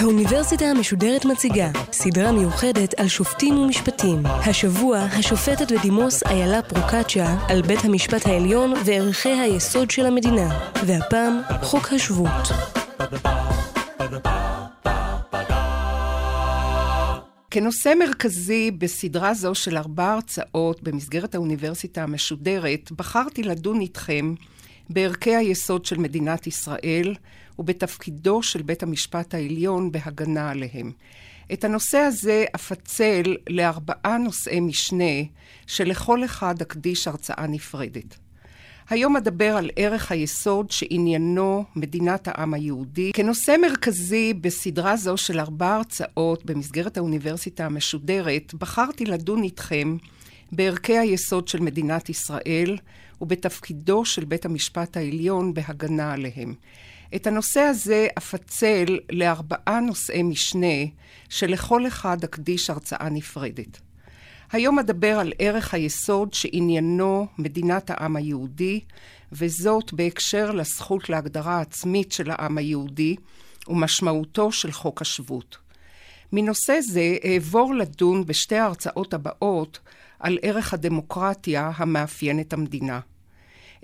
האוניברסיטה המשודרת מציגה סדרה מיוחדת על שופטים ומשפטים. השבוע השופטת בדימוס איילה פרוקצ'ה על בית המשפט העליון וערכי היסוד של המדינה. והפעם חוק השבות. כנושא מרכזי בסדרה זו של ארבע הרצאות במסגרת האוניברסיטה המשודרת, בחרתי לדון איתכם בערכי היסוד של מדינת ישראל ובתפקידו של בית המשפט העליון בהגנה עליהם. את הנושא הזה אפצל לארבעה נושאי משנה, שלכל אחד אקדיש הרצאה נפרדת. היום אדבר על ערך היסוד שעניינו מדינת העם היהודי. כנושא מרכזי בסדרה זו של ארבע הרצאות במסגרת האוניברסיטה המשודרת, בחרתי לדון איתכם בערכי היסוד של מדינת ישראל ובתפקידו של בית המשפט העליון בהגנה עליהם. את הנושא הזה אפצל לארבעה נושאי משנה, שלכל אחד אקדיש הרצאה נפרדת. היום אדבר על ערך היסוד שעניינו מדינת העם היהודי, וזאת בהקשר לזכות להגדרה עצמית של העם היהודי ומשמעותו של חוק השבות. מנושא זה אעבור לדון בשתי ההרצאות הבאות על ערך הדמוקרטיה המאפיין את המדינה.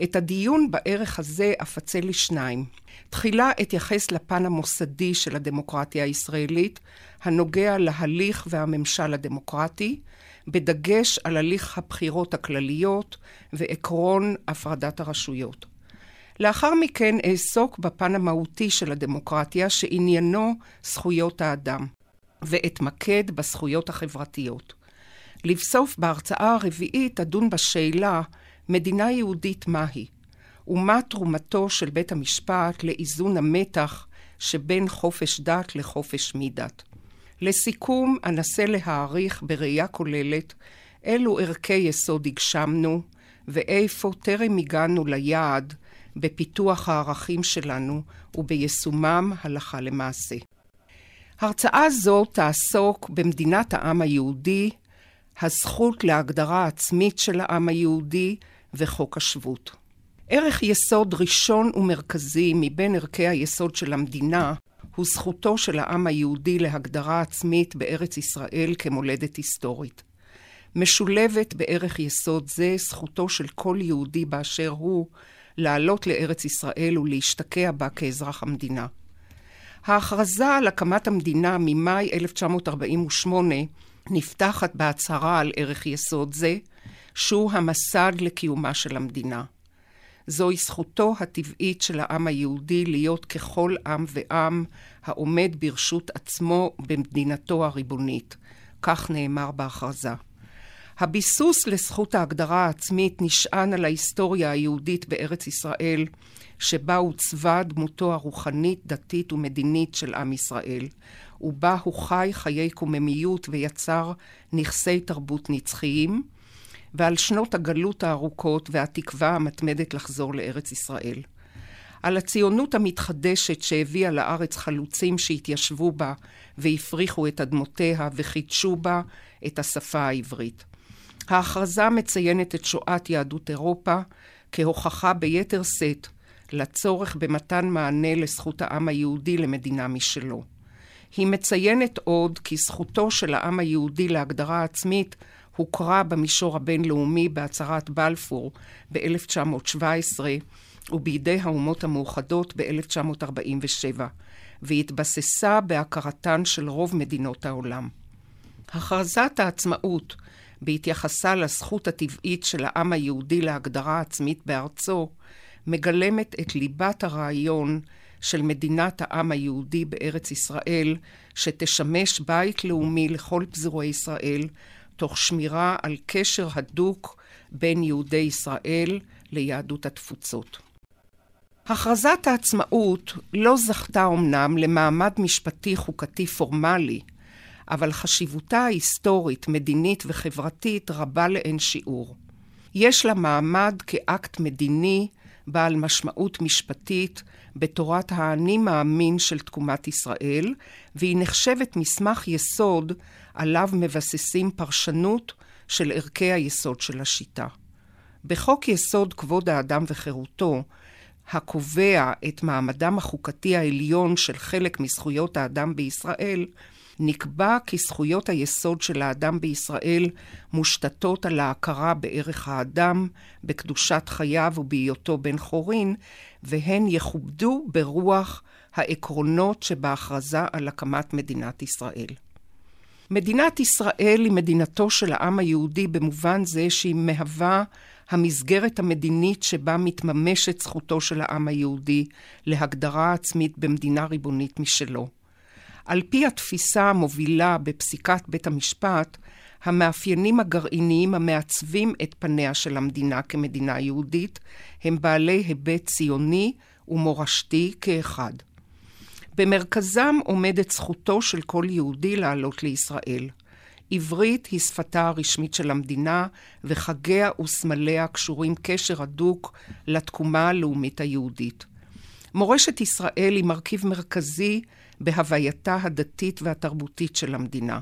את הדיון בערך הזה אפצל לשניים. תחילה אתייחס לפן המוסדי של הדמוקרטיה הישראלית, הנוגע להליך והממשל הדמוקרטי, בדגש על הליך הבחירות הכלליות ועקרון הפרדת הרשויות. לאחר מכן אעסוק בפן המהותי של הדמוקרטיה, שעניינו זכויות האדם, ואתמקד בזכויות החברתיות. לבסוף, בהרצאה הרביעית אדון בשאלה מדינה יהודית מהי, ומה תרומתו של בית המשפט לאיזון המתח שבין חופש דת לחופש מדת. לסיכום, אנסה להעריך בראייה כוללת אילו ערכי יסוד הגשמנו ואיפה טרם הגענו ליעד בפיתוח הערכים שלנו וביישומם הלכה למעשה. הרצאה זו תעסוק במדינת העם היהודי, הזכות להגדרה עצמית של העם היהודי וחוק השבות. ערך יסוד ראשון ומרכזי מבין ערכי היסוד של המדינה הוא זכותו של העם היהודי להגדרה עצמית בארץ ישראל כמולדת היסטורית. משולבת בערך יסוד זה זכותו של כל יהודי באשר הוא לעלות לארץ ישראל ולהשתקע בה כאזרח המדינה. ההכרזה על הקמת המדינה ממאי 1948 נפתחת בהצהרה על ערך יסוד זה, שהוא המסד לקיומה של המדינה. זוהי זכותו הטבעית של העם היהודי להיות ככל עם ועם העומד ברשות עצמו במדינתו הריבונית. כך נאמר בהכרזה. הביסוס לזכות ההגדרה העצמית נשען על ההיסטוריה היהודית בארץ ישראל, שבה עוצבה דמותו הרוחנית, דתית ומדינית של עם ישראל, ובה הוא חי חיי קוממיות ויצר נכסי תרבות נצחיים, ועל שנות הגלות הארוכות והתקווה המתמדת לחזור לארץ ישראל. על הציונות המתחדשת שהביאה לארץ חלוצים שהתיישבו בה והפריחו את אדמותיה וחידשו בה את השפה העברית. ההכרזה מציינת את שואת יהדות אירופה כהוכחה ביתר שאת לצורך במתן מענה לזכות העם היהודי למדינה משלו. היא מציינת עוד כי זכותו של העם היהודי להגדרה עצמית הוכרה במישור הבינלאומי בהצהרת בלפור ב-1917 ובידי האומות המאוחדות ב-1947, והתבססה בהכרתן של רוב מדינות העולם. הכרזת העצמאות, בהתייחסה לזכות הטבעית של העם היהודי להגדרה עצמית בארצו, מגלמת את ליבת הרעיון של מדינת העם היהודי בארץ ישראל, שתשמש בית לאומי לכל פזורי ישראל, תוך שמירה על קשר הדוק בין יהודי ישראל ליהדות התפוצות. הכרזת העצמאות לא זכתה אמנם למעמד משפטי חוקתי פורמלי, אבל חשיבותה ההיסטורית, מדינית וחברתית רבה לאין שיעור. יש לה מעמד כאקט מדיני בעל משמעות משפטית בתורת האני מאמין של תקומת ישראל, והיא נחשבת מסמך יסוד עליו מבססים פרשנות של ערכי היסוד של השיטה. בחוק יסוד כבוד האדם וחירותו, הקובע את מעמדם החוקתי העליון של חלק מזכויות האדם בישראל, נקבע כי זכויות היסוד של האדם בישראל מושתתות על ההכרה בערך האדם, בקדושת חייו ובהיותו בן חורין, והן יכובדו ברוח העקרונות שבהכרזה על הקמת מדינת ישראל. מדינת ישראל היא מדינתו של העם היהודי במובן זה שהיא מהווה המסגרת המדינית שבה מתממשת זכותו של העם היהודי להגדרה עצמית במדינה ריבונית משלו. על פי התפיסה המובילה בפסיקת בית המשפט, המאפיינים הגרעיניים המעצבים את פניה של המדינה כמדינה יהודית הם בעלי היבט ציוני ומורשתי כאחד. במרכזם עומדת זכותו של כל יהודי לעלות לישראל. עברית היא שפתה הרשמית של המדינה, וחגיה וסמליה קשורים קשר הדוק לתקומה הלאומית היהודית. מורשת ישראל היא מרכיב מרכזי בהווייתה הדתית והתרבותית של המדינה.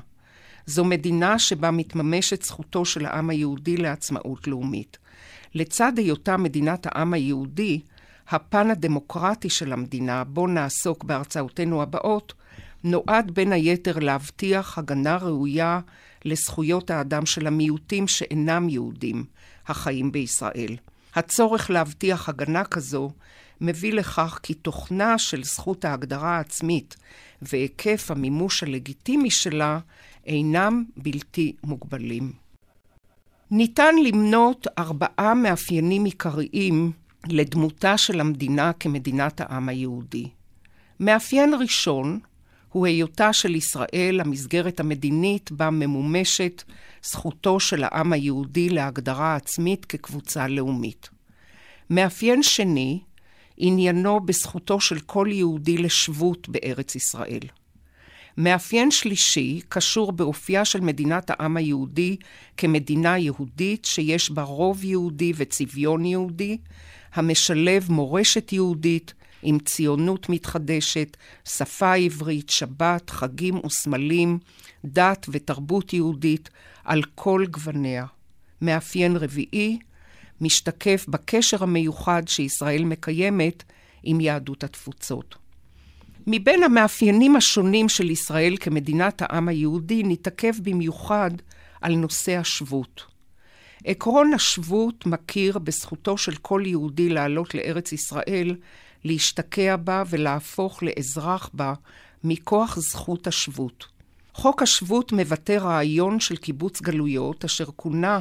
זו מדינה שבה מתממשת זכותו של העם היהודי לעצמאות לאומית. לצד היותה מדינת העם היהודי, הפן הדמוקרטי של המדינה, בו נעסוק בהרצאותינו הבאות, נועד בין היתר להבטיח הגנה ראויה לזכויות האדם של המיעוטים שאינם יהודים החיים בישראל. הצורך להבטיח הגנה כזו מביא לכך כי תוכנה של זכות ההגדרה העצמית והיקף המימוש הלגיטימי שלה אינם בלתי מוגבלים. ניתן למנות ארבעה מאפיינים עיקריים לדמותה של המדינה כמדינת העם היהודי. מאפיין ראשון הוא היותה של ישראל המסגרת המדינית בה ממומשת זכותו של העם היהודי להגדרה עצמית כקבוצה לאומית. מאפיין שני, עניינו בזכותו של כל יהודי לשבות בארץ ישראל. מאפיין שלישי קשור באופייה של מדינת העם היהודי כמדינה יהודית שיש בה רוב יהודי וצביון יהודי, המשלב מורשת יהודית עם ציונות מתחדשת, שפה עברית, שבת, חגים וסמלים, דת ותרבות יהודית על כל גווניה. מאפיין רביעי, משתקף בקשר המיוחד שישראל מקיימת עם יהדות התפוצות. מבין המאפיינים השונים של ישראל כמדינת העם היהודי, נתעכב במיוחד על נושא השבות. עקרון השבות מכיר בזכותו של כל יהודי לעלות לארץ ישראל, להשתקע בה ולהפוך לאזרח בה מכוח זכות השבות. חוק השבות מבטא רעיון של קיבוץ גלויות, אשר כונה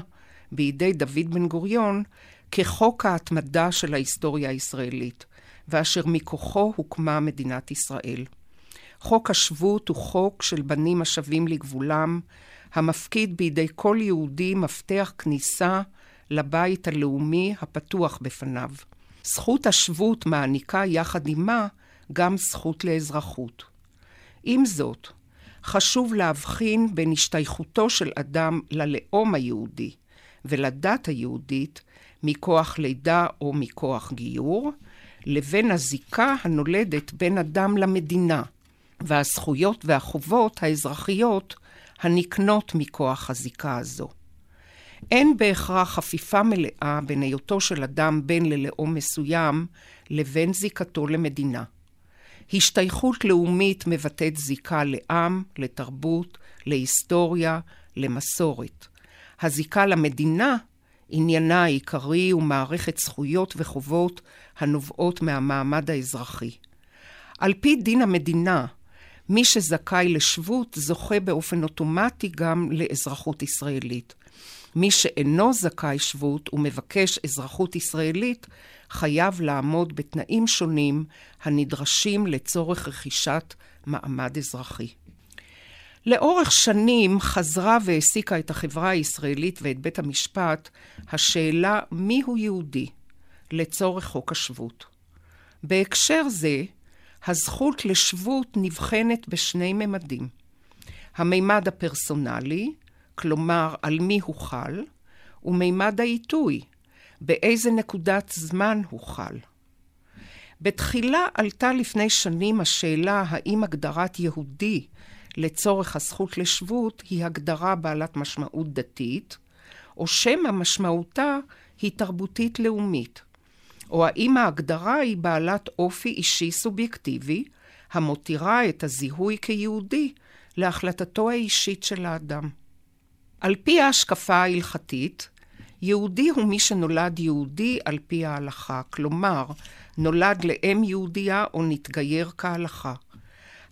בידי דוד בן גוריון כחוק ההתמדה של ההיסטוריה הישראלית, ואשר מכוחו הוקמה מדינת ישראל. חוק השבות הוא חוק של בנים השבים לגבולם, המפקיד בידי כל יהודי מפתח כניסה לבית הלאומי הפתוח בפניו. זכות השבות מעניקה יחד עימה גם זכות לאזרחות. עם זאת, חשוב להבחין בין השתייכותו של אדם ללאום היהודי ולדת היהודית מכוח לידה או מכוח גיור, לבין הזיקה הנולדת בין אדם למדינה, והזכויות והחובות האזרחיות הנקנות מכוח הזיקה הזו. אין בהכרח חפיפה מלאה בין היותו של אדם בן ללאום מסוים לבין זיקתו למדינה. השתייכות לאומית מבטאת זיקה לעם, לתרבות, להיסטוריה, למסורת. הזיקה למדינה, עניינה העיקרי הוא מערכת זכויות וחובות הנובעות מהמעמד האזרחי. על פי דין המדינה, מי שזכאי לשבות זוכה באופן אוטומטי גם לאזרחות ישראלית. מי שאינו זכאי שבות ומבקש אזרחות ישראלית, חייב לעמוד בתנאים שונים הנדרשים לצורך רכישת מעמד אזרחי. לאורך שנים חזרה והעסיקה את החברה הישראלית ואת בית המשפט השאלה מיהו יהודי לצורך חוק השבות. בהקשר זה, הזכות לשבות נבחנת בשני ממדים. המימד הפרסונלי, כלומר על מי הוא חל, ומימד העיתוי, באיזה נקודת זמן הוא חל. בתחילה עלתה לפני שנים השאלה האם הגדרת יהודי לצורך הזכות לשבות היא הגדרה בעלת משמעות דתית, או שמא משמעותה היא תרבותית לאומית, או האם ההגדרה היא בעלת אופי אישי סובייקטיבי, המותירה את הזיהוי כיהודי להחלטתו האישית של האדם. על פי ההשקפה ההלכתית, יהודי הוא מי שנולד יהודי על פי ההלכה, כלומר, נולד לאם יהודייה או נתגייר כהלכה.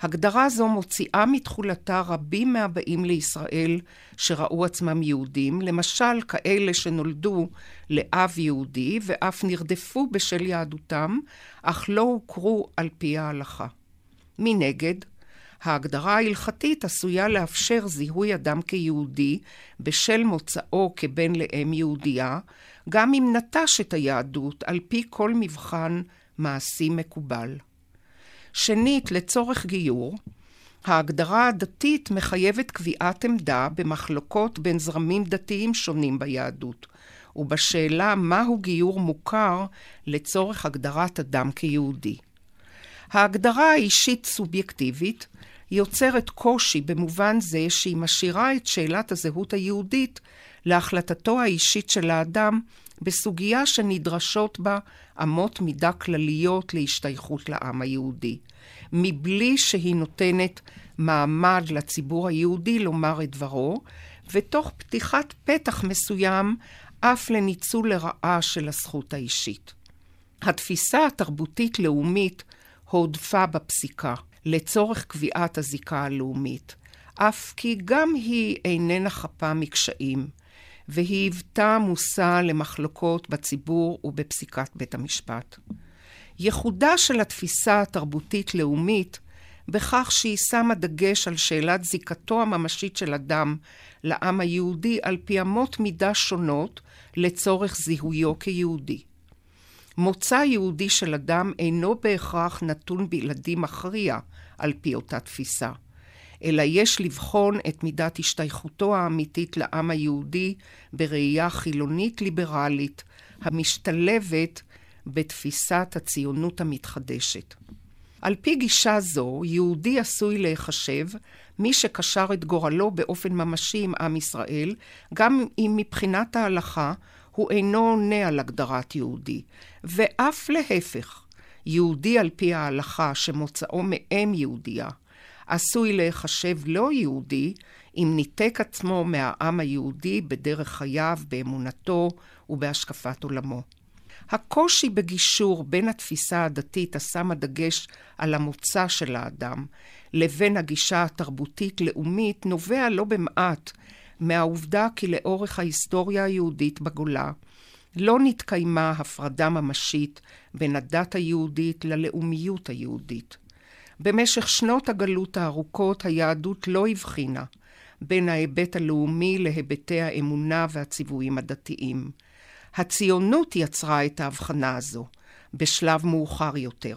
הגדרה זו מוציאה מתחולתה רבים מהבאים לישראל שראו עצמם יהודים, למשל כאלה שנולדו לאב יהודי ואף נרדפו בשל יהדותם, אך לא הוכרו על פי ההלכה. מנגד, ההגדרה ההלכתית עשויה לאפשר זיהוי אדם כיהודי בשל מוצאו כבן לאם יהודייה, גם אם נטש את היהדות על פי כל מבחן מעשי מקובל. שנית, לצורך גיור, ההגדרה הדתית מחייבת קביעת עמדה במחלוקות בין זרמים דתיים שונים ביהדות, ובשאלה מהו גיור מוכר לצורך הגדרת אדם כיהודי. ההגדרה האישית סובייקטיבית יוצרת קושי במובן זה שהיא משאירה את שאלת הזהות היהודית להחלטתו האישית של האדם בסוגיה שנדרשות בה אמות מידה כלליות להשתייכות לעם היהודי, מבלי שהיא נותנת מעמד לציבור היהודי לומר את דברו, ותוך פתיחת פתח מסוים אף לניצול לרעה של הזכות האישית. התפיסה התרבותית-לאומית הועדפה בפסיקה לצורך קביעת הזיקה הלאומית, אף כי גם היא איננה חפה מקשיים, והיא היוותה מושא למחלוקות בציבור ובפסיקת בית המשפט. ייחודה של התפיסה התרבותית-לאומית בכך שהיא שמה דגש על שאלת זיקתו הממשית של אדם לעם היהודי על פי אמות מידה שונות לצורך זיהויו כיהודי. מוצא יהודי של אדם אינו בהכרח נתון בלעדי מכריע על פי אותה תפיסה, אלא יש לבחון את מידת השתייכותו האמיתית לעם היהודי בראייה חילונית ליברלית, המשתלבת בתפיסת הציונות המתחדשת. על פי גישה זו, יהודי עשוי להיחשב מי שקשר את גורלו באופן ממשי עם עם ישראל, גם אם מבחינת ההלכה הוא אינו עונה על הגדרת יהודי, ואף להפך, יהודי על פי ההלכה שמוצאו מאם יהודייה, עשוי להיחשב לא יהודי אם ניתק עצמו מהעם היהודי בדרך חייו, באמונתו ובהשקפת עולמו. הקושי בגישור בין התפיסה הדתית השמה דגש על המוצא של האדם לבין הגישה התרבותית-לאומית נובע לא במעט מהעובדה כי לאורך ההיסטוריה היהודית בגולה לא נתקיימה הפרדה ממשית בין הדת היהודית ללאומיות היהודית. במשך שנות הגלות הארוכות היהדות לא הבחינה בין ההיבט הלאומי להיבטי האמונה והציוויים הדתיים. הציונות יצרה את ההבחנה הזו, בשלב מאוחר יותר.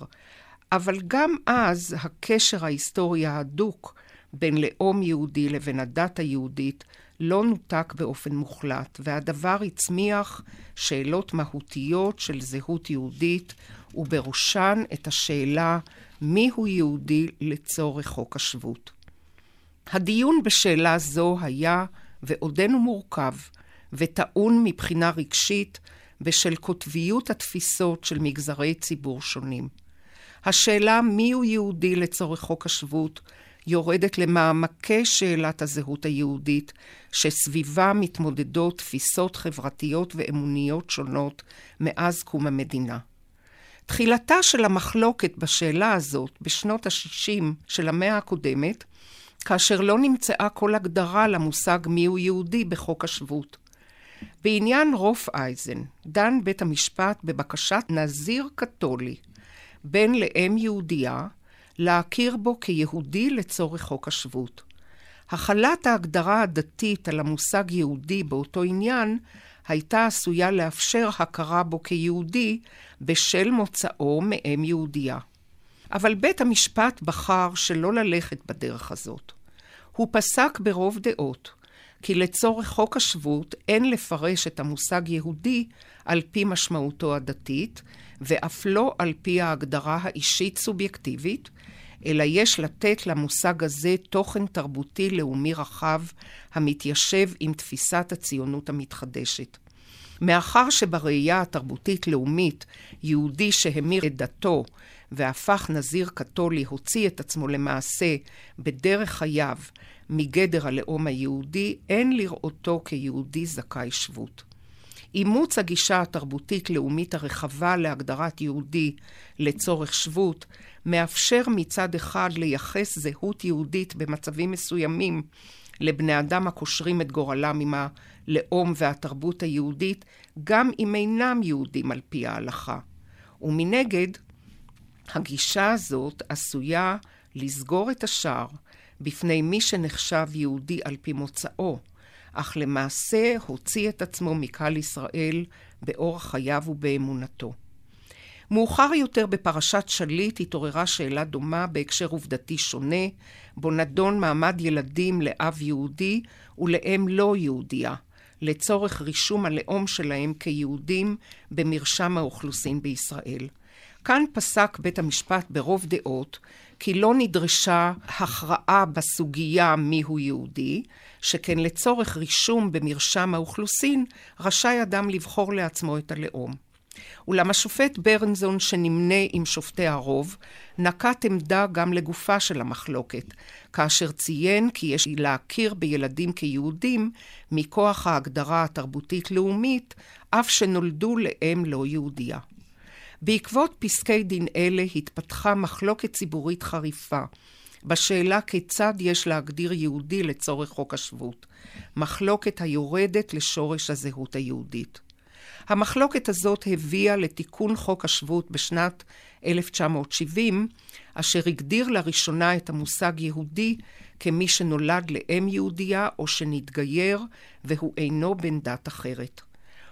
אבל גם אז הקשר ההיסטורי ההדוק בין לאום יהודי לבין הדת היהודית לא נותק באופן מוחלט, והדבר הצמיח שאלות מהותיות של זהות יהודית, ובראשן את השאלה מיהו יהודי לצורך חוק השבות. הדיון בשאלה זו היה ועודנו מורכב וטעון מבחינה רגשית בשל קוטביות התפיסות של מגזרי ציבור שונים. השאלה מיהו יהודי לצורך חוק השבות יורדת למעמקי שאלת הזהות היהודית, שסביבה מתמודדות תפיסות חברתיות ואמוניות שונות מאז קום המדינה. תחילתה של המחלוקת בשאלה הזאת בשנות ה-60 של המאה הקודמת, כאשר לא נמצאה כל הגדרה למושג מיהו יהודי בחוק השבות. בעניין רוף אייזן, דן בית המשפט בבקשת נזיר קתולי, בן לאם יהודייה, להכיר בו כיהודי לצורך חוק השבות. החלת ההגדרה הדתית על המושג יהודי באותו עניין הייתה עשויה לאפשר הכרה בו כיהודי בשל מוצאו מאם יהודייה. אבל בית המשפט בחר שלא ללכת בדרך הזאת. הוא פסק ברוב דעות כי לצורך חוק השבות אין לפרש את המושג יהודי על פי משמעותו הדתית, ואף לא על פי ההגדרה האישית סובייקטיבית, אלא יש לתת למושג הזה תוכן תרבותי לאומי רחב, המתיישב עם תפיסת הציונות המתחדשת. מאחר שבראייה התרבותית-לאומית, יהודי שהמיר את דתו והפך נזיר קתולי, הוציא את עצמו למעשה בדרך חייו מגדר הלאום היהודי, אין לראותו כיהודי זכאי שבות. אימוץ הגישה התרבותית-לאומית הרחבה להגדרת יהודי לצורך שבות, מאפשר מצד אחד לייחס זהות יהודית במצבים מסוימים לבני אדם הקושרים את גורלם עם הלאום והתרבות היהודית, גם אם אינם יהודים על פי ההלכה. ומנגד, הגישה הזאת עשויה לסגור את השער בפני מי שנחשב יהודי על פי מוצאו, אך למעשה הוציא את עצמו מקהל ישראל באורח חייו ובאמונתו. מאוחר יותר בפרשת שליט התעוררה שאלה דומה בהקשר עובדתי שונה, בו נדון מעמד ילדים לאב יהודי ולאם לא יהודייה, לצורך רישום הלאום שלהם כיהודים במרשם האוכלוסין בישראל. כאן פסק בית המשפט ברוב דעות כי לא נדרשה הכרעה בסוגיה מיהו יהודי, שכן לצורך רישום במרשם האוכלוסין רשאי אדם לבחור לעצמו את הלאום. אולם השופט ברנזון, שנמנה עם שופטי הרוב, נקט עמדה גם לגופה של המחלוקת, כאשר ציין כי יש להכיר בילדים כיהודים מכוח ההגדרה התרבותית-לאומית, אף שנולדו לאם לא יהודייה. בעקבות פסקי דין אלה התפתחה מחלוקת ציבורית חריפה בשאלה כיצד יש להגדיר יהודי לצורך חוק השבות, מחלוקת היורדת לשורש הזהות היהודית. המחלוקת הזאת הביאה לתיקון חוק השבות בשנת 1970, אשר הגדיר לראשונה את המושג יהודי כמי שנולד לאם יהודייה או שנתגייר והוא אינו בן דת אחרת.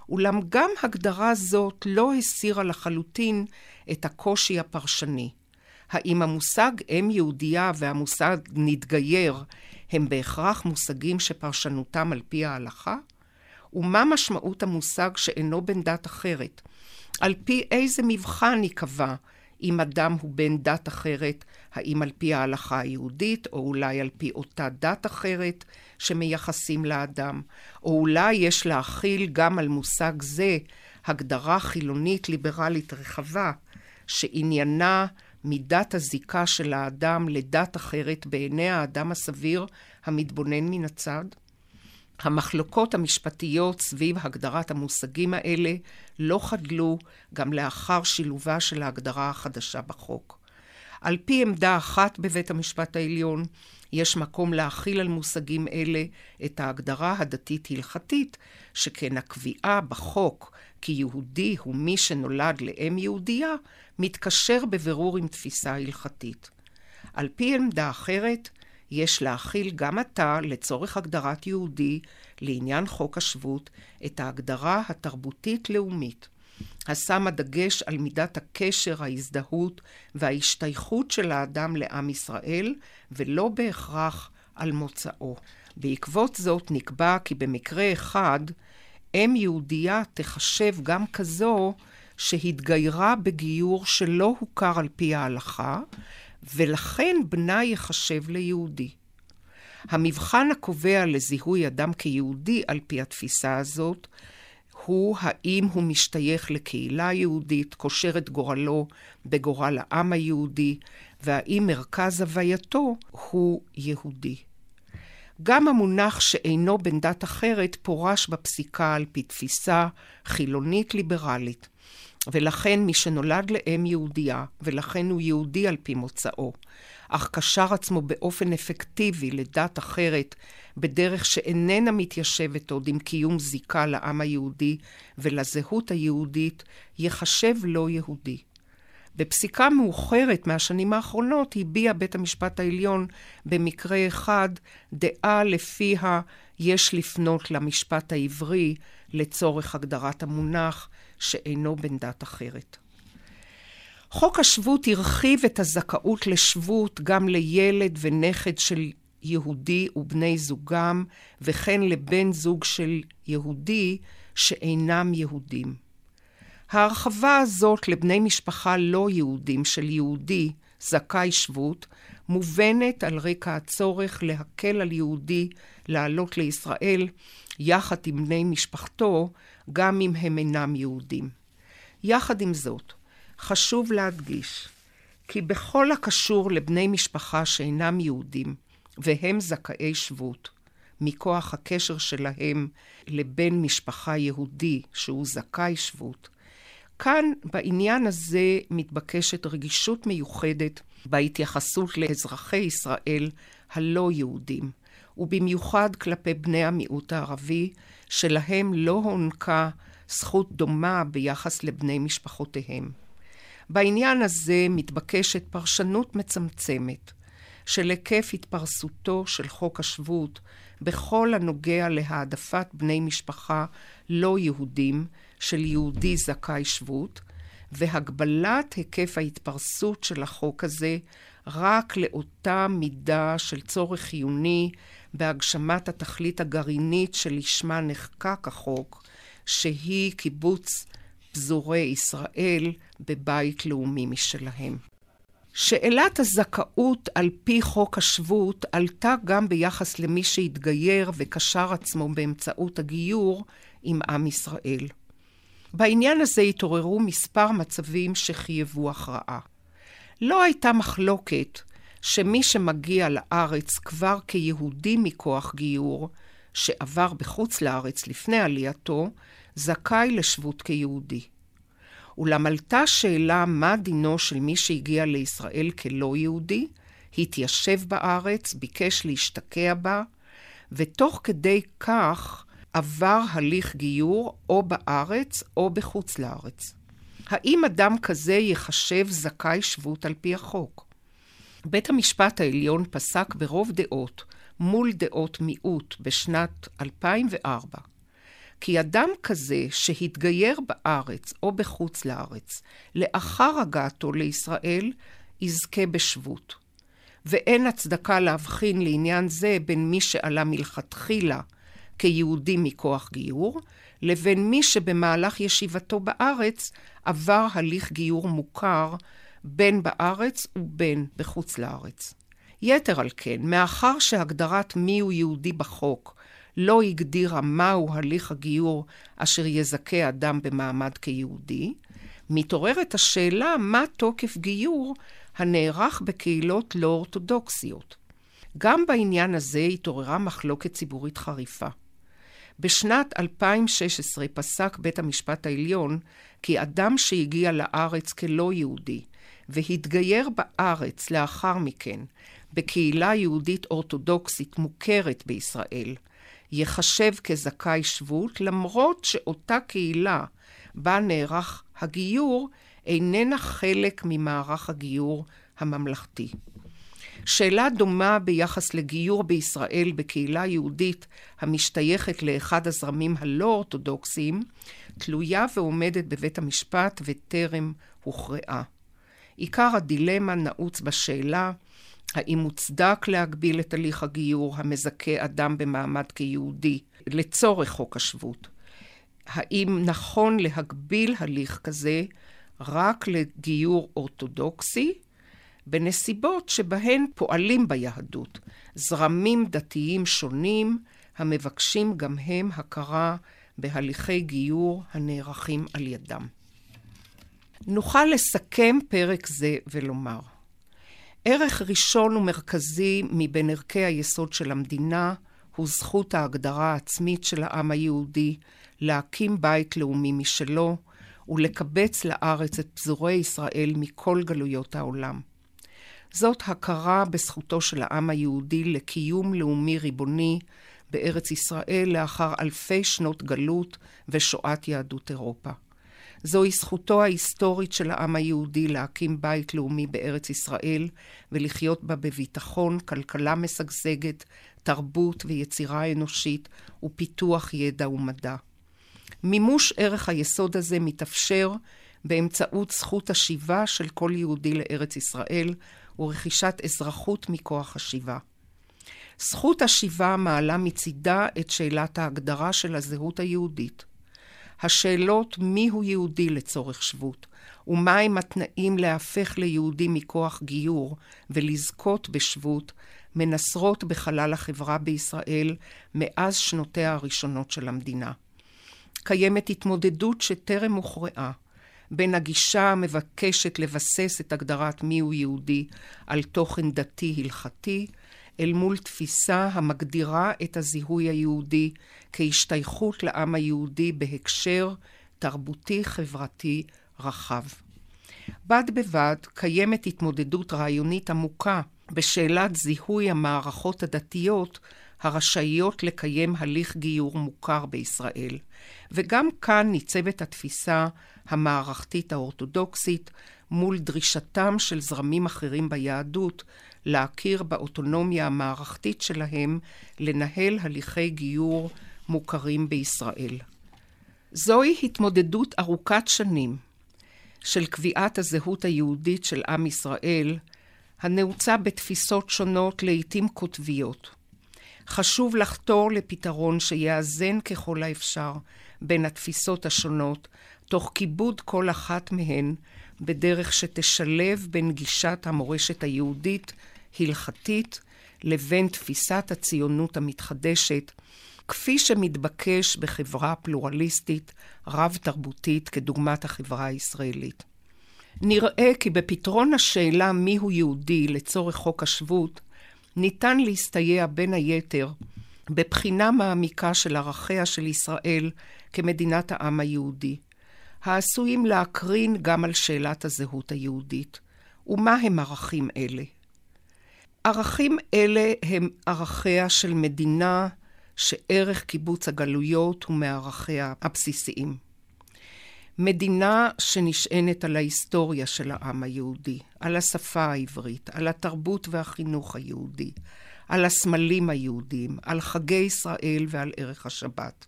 אולם גם הגדרה זאת לא הסירה לחלוטין את הקושי הפרשני. האם המושג אם יהודייה והמושג נתגייר הם בהכרח מושגים שפרשנותם על פי ההלכה? ומה משמעות המושג שאינו בן דת אחרת? על פי איזה מבחן ייקבע אם אדם הוא בן דת אחרת, האם על פי ההלכה היהודית, או אולי על פי אותה דת אחרת שמייחסים לאדם, או אולי יש להכיל גם על מושג זה הגדרה חילונית ליברלית רחבה, שעניינה מידת הזיקה של האדם לדת אחרת בעיני האדם הסביר המתבונן מן הצד? המחלוקות המשפטיות סביב הגדרת המושגים האלה לא חדלו גם לאחר שילובה של ההגדרה החדשה בחוק. על פי עמדה אחת בבית המשפט העליון, יש מקום להכיל על מושגים אלה את ההגדרה הדתית-הלכתית, שכן הקביעה בחוק כי יהודי הוא מי שנולד לאם יהודייה, מתקשר בבירור עם תפיסה הלכתית. על פי עמדה אחרת, יש להכיל גם עתה, לצורך הגדרת יהודי, לעניין חוק השבות, את ההגדרה התרבותית-לאומית, השמה דגש על מידת הקשר, ההזדהות וההשתייכות של האדם לעם ישראל, ולא בהכרח על מוצאו. בעקבות זאת נקבע כי במקרה אחד, אם יהודייה תחשב גם כזו שהתגיירה בגיור שלא הוכר על פי ההלכה, ולכן בנה ייחשב ליהודי. המבחן הקובע לזיהוי אדם כיהודי על פי התפיסה הזאת, הוא האם הוא משתייך לקהילה יהודית, קושר את גורלו בגורל העם היהודי, והאם מרכז הווייתו הוא יהודי. גם המונח שאינו בן דת אחרת פורש בפסיקה על פי תפיסה חילונית ליברלית. ולכן מי שנולד לאם יהודייה, ולכן הוא יהודי על פי מוצאו, אך קשר עצמו באופן אפקטיבי לדת אחרת, בדרך שאיננה מתיישבת עוד עם קיום זיקה לעם היהודי ולזהות היהודית, ייחשב לא יהודי. בפסיקה מאוחרת מהשנים האחרונות הביע בית המשפט העליון במקרה אחד דעה לפיה יש לפנות למשפט העברי לצורך הגדרת המונח שאינו בן דת אחרת. חוק השבות הרחיב את הזכאות לשבות גם לילד ונכד של יהודי ובני זוגם, וכן לבן זוג של יהודי שאינם יהודים. ההרחבה הזאת לבני משפחה לא יהודים של יהודי זכאי שבות, מובנת על רקע הצורך להקל על יהודי לעלות לישראל יחד עם בני משפחתו, גם אם הם אינם יהודים. יחד עם זאת, חשוב להדגיש כי בכל הקשור לבני משפחה שאינם יהודים, והם זכאי שבות, מכוח הקשר שלהם לבן משפחה יהודי שהוא זכאי שבות, כאן בעניין הזה מתבקשת רגישות מיוחדת בהתייחסות לאזרחי ישראל הלא יהודים, ובמיוחד כלפי בני המיעוט הערבי, שלהם לא הוענקה זכות דומה ביחס לבני משפחותיהם. בעניין הזה מתבקשת פרשנות מצמצמת של היקף התפרסותו של חוק השבות בכל הנוגע להעדפת בני משפחה לא יהודים של יהודי זכאי שבות, והגבלת היקף ההתפרסות של החוק הזה רק לאותה מידה של צורך חיוני בהגשמת התכלית הגרעינית שלשמה נחקק החוק, שהיא קיבוץ פזורי ישראל בבית לאומי משלהם. שאלת הזכאות על פי חוק השבות עלתה גם ביחס למי שהתגייר וקשר עצמו באמצעות הגיור עם עם ישראל. בעניין הזה התעוררו מספר מצבים שחייבו הכרעה. לא הייתה מחלוקת שמי שמגיע לארץ כבר כיהודי מכוח גיור, שעבר בחוץ לארץ לפני עלייתו, זכאי לשבות כיהודי. אולם עלתה שאלה מה דינו של מי שהגיע לישראל כלא יהודי, התיישב בארץ, ביקש להשתקע בה, ותוך כדי כך עבר הליך גיור או בארץ או בחוץ לארץ. האם אדם כזה ייחשב זכאי שבות על פי החוק? בית המשפט העליון פסק ברוב דעות מול דעות מיעוט בשנת 2004 כי אדם כזה שהתגייר בארץ או בחוץ לארץ לאחר הגעתו לישראל יזכה בשבות. ואין הצדקה להבחין לעניין זה בין מי שעלה מלכתחילה כיהודי מכוח גיור, לבין מי שבמהלך ישיבתו בארץ עבר הליך גיור מוכר בין בארץ ובין בחוץ לארץ. יתר על כן, מאחר שהגדרת מיהו יהודי בחוק לא הגדירה מהו הליך הגיור אשר יזכה אדם במעמד כיהודי, מתעוררת השאלה מה תוקף גיור הנערך בקהילות לא אורתודוקסיות. גם בעניין הזה התעוררה מחלוקת ציבורית חריפה. בשנת 2016 פסק בית המשפט העליון כי אדם שהגיע לארץ כלא יהודי והתגייר בארץ לאחר מכן בקהילה יהודית אורתודוקסית מוכרת בישראל, ייחשב כזכאי שבות, למרות שאותה קהילה בה נערך הגיור איננה חלק ממערך הגיור הממלכתי. שאלה דומה ביחס לגיור בישראל בקהילה יהודית המשתייכת לאחד הזרמים הלא אורתודוקסיים, תלויה ועומדת בבית המשפט וטרם הוכרעה. עיקר הדילמה נעוץ בשאלה האם מוצדק להגביל את הליך הגיור המזכה אדם במעמד כיהודי לצורך חוק השבות? האם נכון להגביל הליך כזה רק לגיור אורתודוקסי, בנסיבות שבהן פועלים ביהדות זרמים דתיים שונים המבקשים גם הם הכרה בהליכי גיור הנערכים על ידם. נוכל לסכם פרק זה ולומר ערך ראשון ומרכזי מבין ערכי היסוד של המדינה הוא זכות ההגדרה העצמית של העם היהודי להקים בית לאומי משלו ולקבץ לארץ את פזורי ישראל מכל גלויות העולם. זאת הכרה בזכותו של העם היהודי לקיום לאומי ריבוני בארץ ישראל לאחר אלפי שנות גלות ושואת יהדות אירופה. זוהי זכותו ההיסטורית של העם היהודי להקים בית לאומי בארץ ישראל ולחיות בה בביטחון, כלכלה משגשגת, תרבות ויצירה אנושית ופיתוח ידע ומדע. מימוש ערך היסוד הזה מתאפשר באמצעות זכות השיבה של כל יהודי לארץ ישראל ורכישת אזרחות מכוח השיבה. זכות השיבה מעלה מצידה את שאלת ההגדרה של הזהות היהודית. השאלות מיהו יהודי לצורך שבות, ומהם התנאים להפך ליהודי מכוח גיור ולזכות בשבות, מנסרות בחלל החברה בישראל מאז שנותיה הראשונות של המדינה. קיימת התמודדות שטרם הוכרעה בין הגישה המבקשת לבסס את הגדרת מיהו יהודי על תוכן דתי הלכתי, אל מול תפיסה המגדירה את הזיהוי היהודי כהשתייכות לעם היהודי בהקשר תרבותי-חברתי רחב. בד בבד קיימת התמודדות רעיונית עמוקה בשאלת זיהוי המערכות הדתיות הרשאיות לקיים הליך גיור מוכר בישראל, וגם כאן ניצבת התפיסה המערכתית האורתודוקסית מול דרישתם של זרמים אחרים ביהדות להכיר באוטונומיה המערכתית שלהם לנהל הליכי גיור מוכרים בישראל. זוהי התמודדות ארוכת שנים של קביעת הזהות היהודית של עם ישראל, הנעוצה בתפיסות שונות, לעתים קוטביות. חשוב לחתור לפתרון שיאזן ככל האפשר בין התפיסות השונות, תוך כיבוד כל אחת מהן בדרך שתשלב בין גישת המורשת היהודית הלכתית לבין תפיסת הציונות המתחדשת, כפי שמתבקש בחברה פלורליסטית, רב-תרבותית, כדוגמת החברה הישראלית. נראה כי בפתרון השאלה מיהו יהודי לצורך חוק השבות, ניתן להסתייע בין היתר בבחינה מעמיקה של ערכיה של ישראל כמדינת העם היהודי, העשויים להקרין גם על שאלת הזהות היהודית. ומה הם ערכים אלה? ערכים אלה הם ערכיה של מדינה שערך קיבוץ הגלויות הוא מערכיה הבסיסיים. מדינה שנשענת על ההיסטוריה של העם היהודי, על השפה העברית, על התרבות והחינוך היהודי, על הסמלים היהודיים, על חגי ישראל ועל ערך השבת.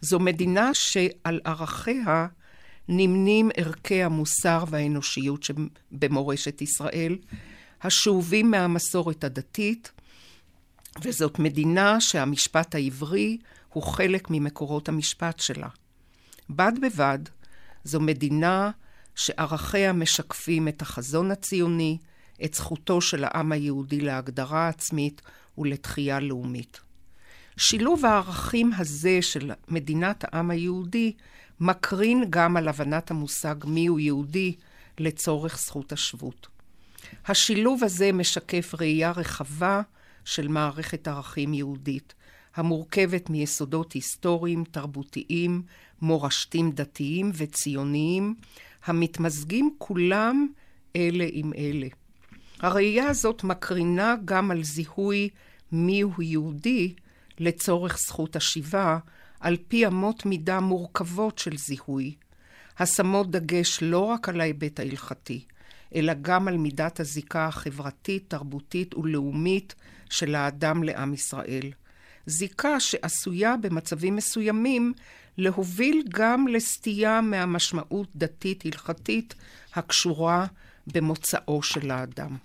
זו מדינה שעל ערכיה נמנים ערכי המוסר והאנושיות שבמורשת ישראל, השאובים מהמסורת הדתית, וזאת מדינה שהמשפט העברי הוא חלק ממקורות המשפט שלה. בד בבד, זו מדינה שערכיה משקפים את החזון הציוני, את זכותו של העם היהודי להגדרה עצמית ולתחייה לאומית. שילוב הערכים הזה של מדינת העם היהודי מקרין גם על הבנת המושג מיהו יהודי לצורך זכות השבות. השילוב הזה משקף ראייה רחבה של מערכת ערכים יהודית, המורכבת מיסודות היסטוריים, תרבותיים, מורשתים דתיים וציוניים, המתמזגים כולם אלה עם אלה. הראייה הזאת מקרינה גם על זיהוי מיהו יהודי לצורך זכות השיבה, על פי אמות מידה מורכבות של זיהוי, השמות דגש לא רק על ההיבט ההלכתי, אלא גם על מידת הזיקה החברתית, תרבותית ולאומית של האדם לעם ישראל. זיקה שעשויה במצבים מסוימים להוביל גם לסטייה מהמשמעות דתית-הלכתית הקשורה במוצאו של האדם.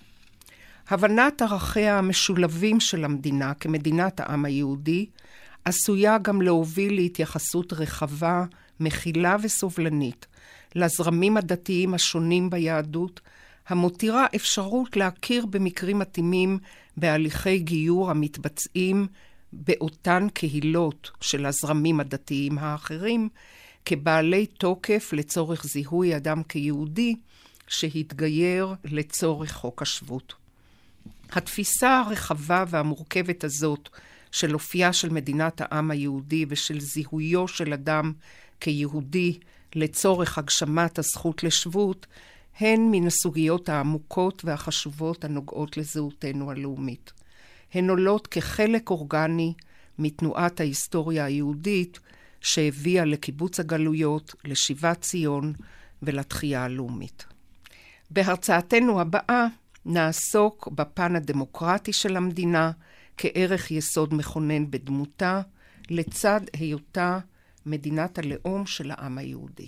הבנת ערכיה המשולבים של המדינה כמדינת העם היהודי עשויה גם להוביל להתייחסות רחבה, מכילה וסובלנית לזרמים הדתיים השונים ביהדות, המותירה אפשרות להכיר במקרים מתאימים בהליכי גיור המתבצעים באותן קהילות של הזרמים הדתיים האחרים, כבעלי תוקף לצורך זיהוי אדם כיהודי שהתגייר לצורך חוק השבות. התפיסה הרחבה והמורכבת הזאת של אופייה של מדינת העם היהודי ושל זיהויו של אדם כיהודי לצורך הגשמת הזכות לשבות, הן מן הסוגיות העמוקות והחשובות הנוגעות לזהותנו הלאומית. הן עולות כחלק אורגני מתנועת ההיסטוריה היהודית שהביאה לקיבוץ הגלויות, לשיבת ציון ולתחייה הלאומית. בהרצאתנו הבאה נעסוק בפן הדמוקרטי של המדינה כערך יסוד מכונן בדמותה, לצד היותה מדינת הלאום של העם היהודי.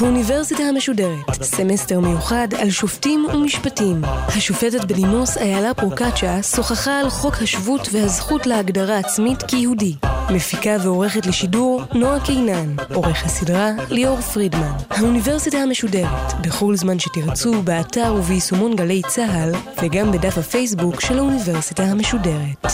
האוניברסיטה המשודרת, סמסטר מיוחד על שופטים ומשפטים. השופטת בדימוס איילה פרוקצ'יה שוחחה על חוק השבות והזכות להגדרה עצמית כיהודי. מפיקה ועורכת לשידור נועה קינן. עורך הסדרה ליאור פרידמן. האוניברסיטה המשודרת, בכל זמן שתרצו, באתר וביישומון גלי צה"ל, וגם בדף הפייסבוק של האוניברסיטה המשודרת.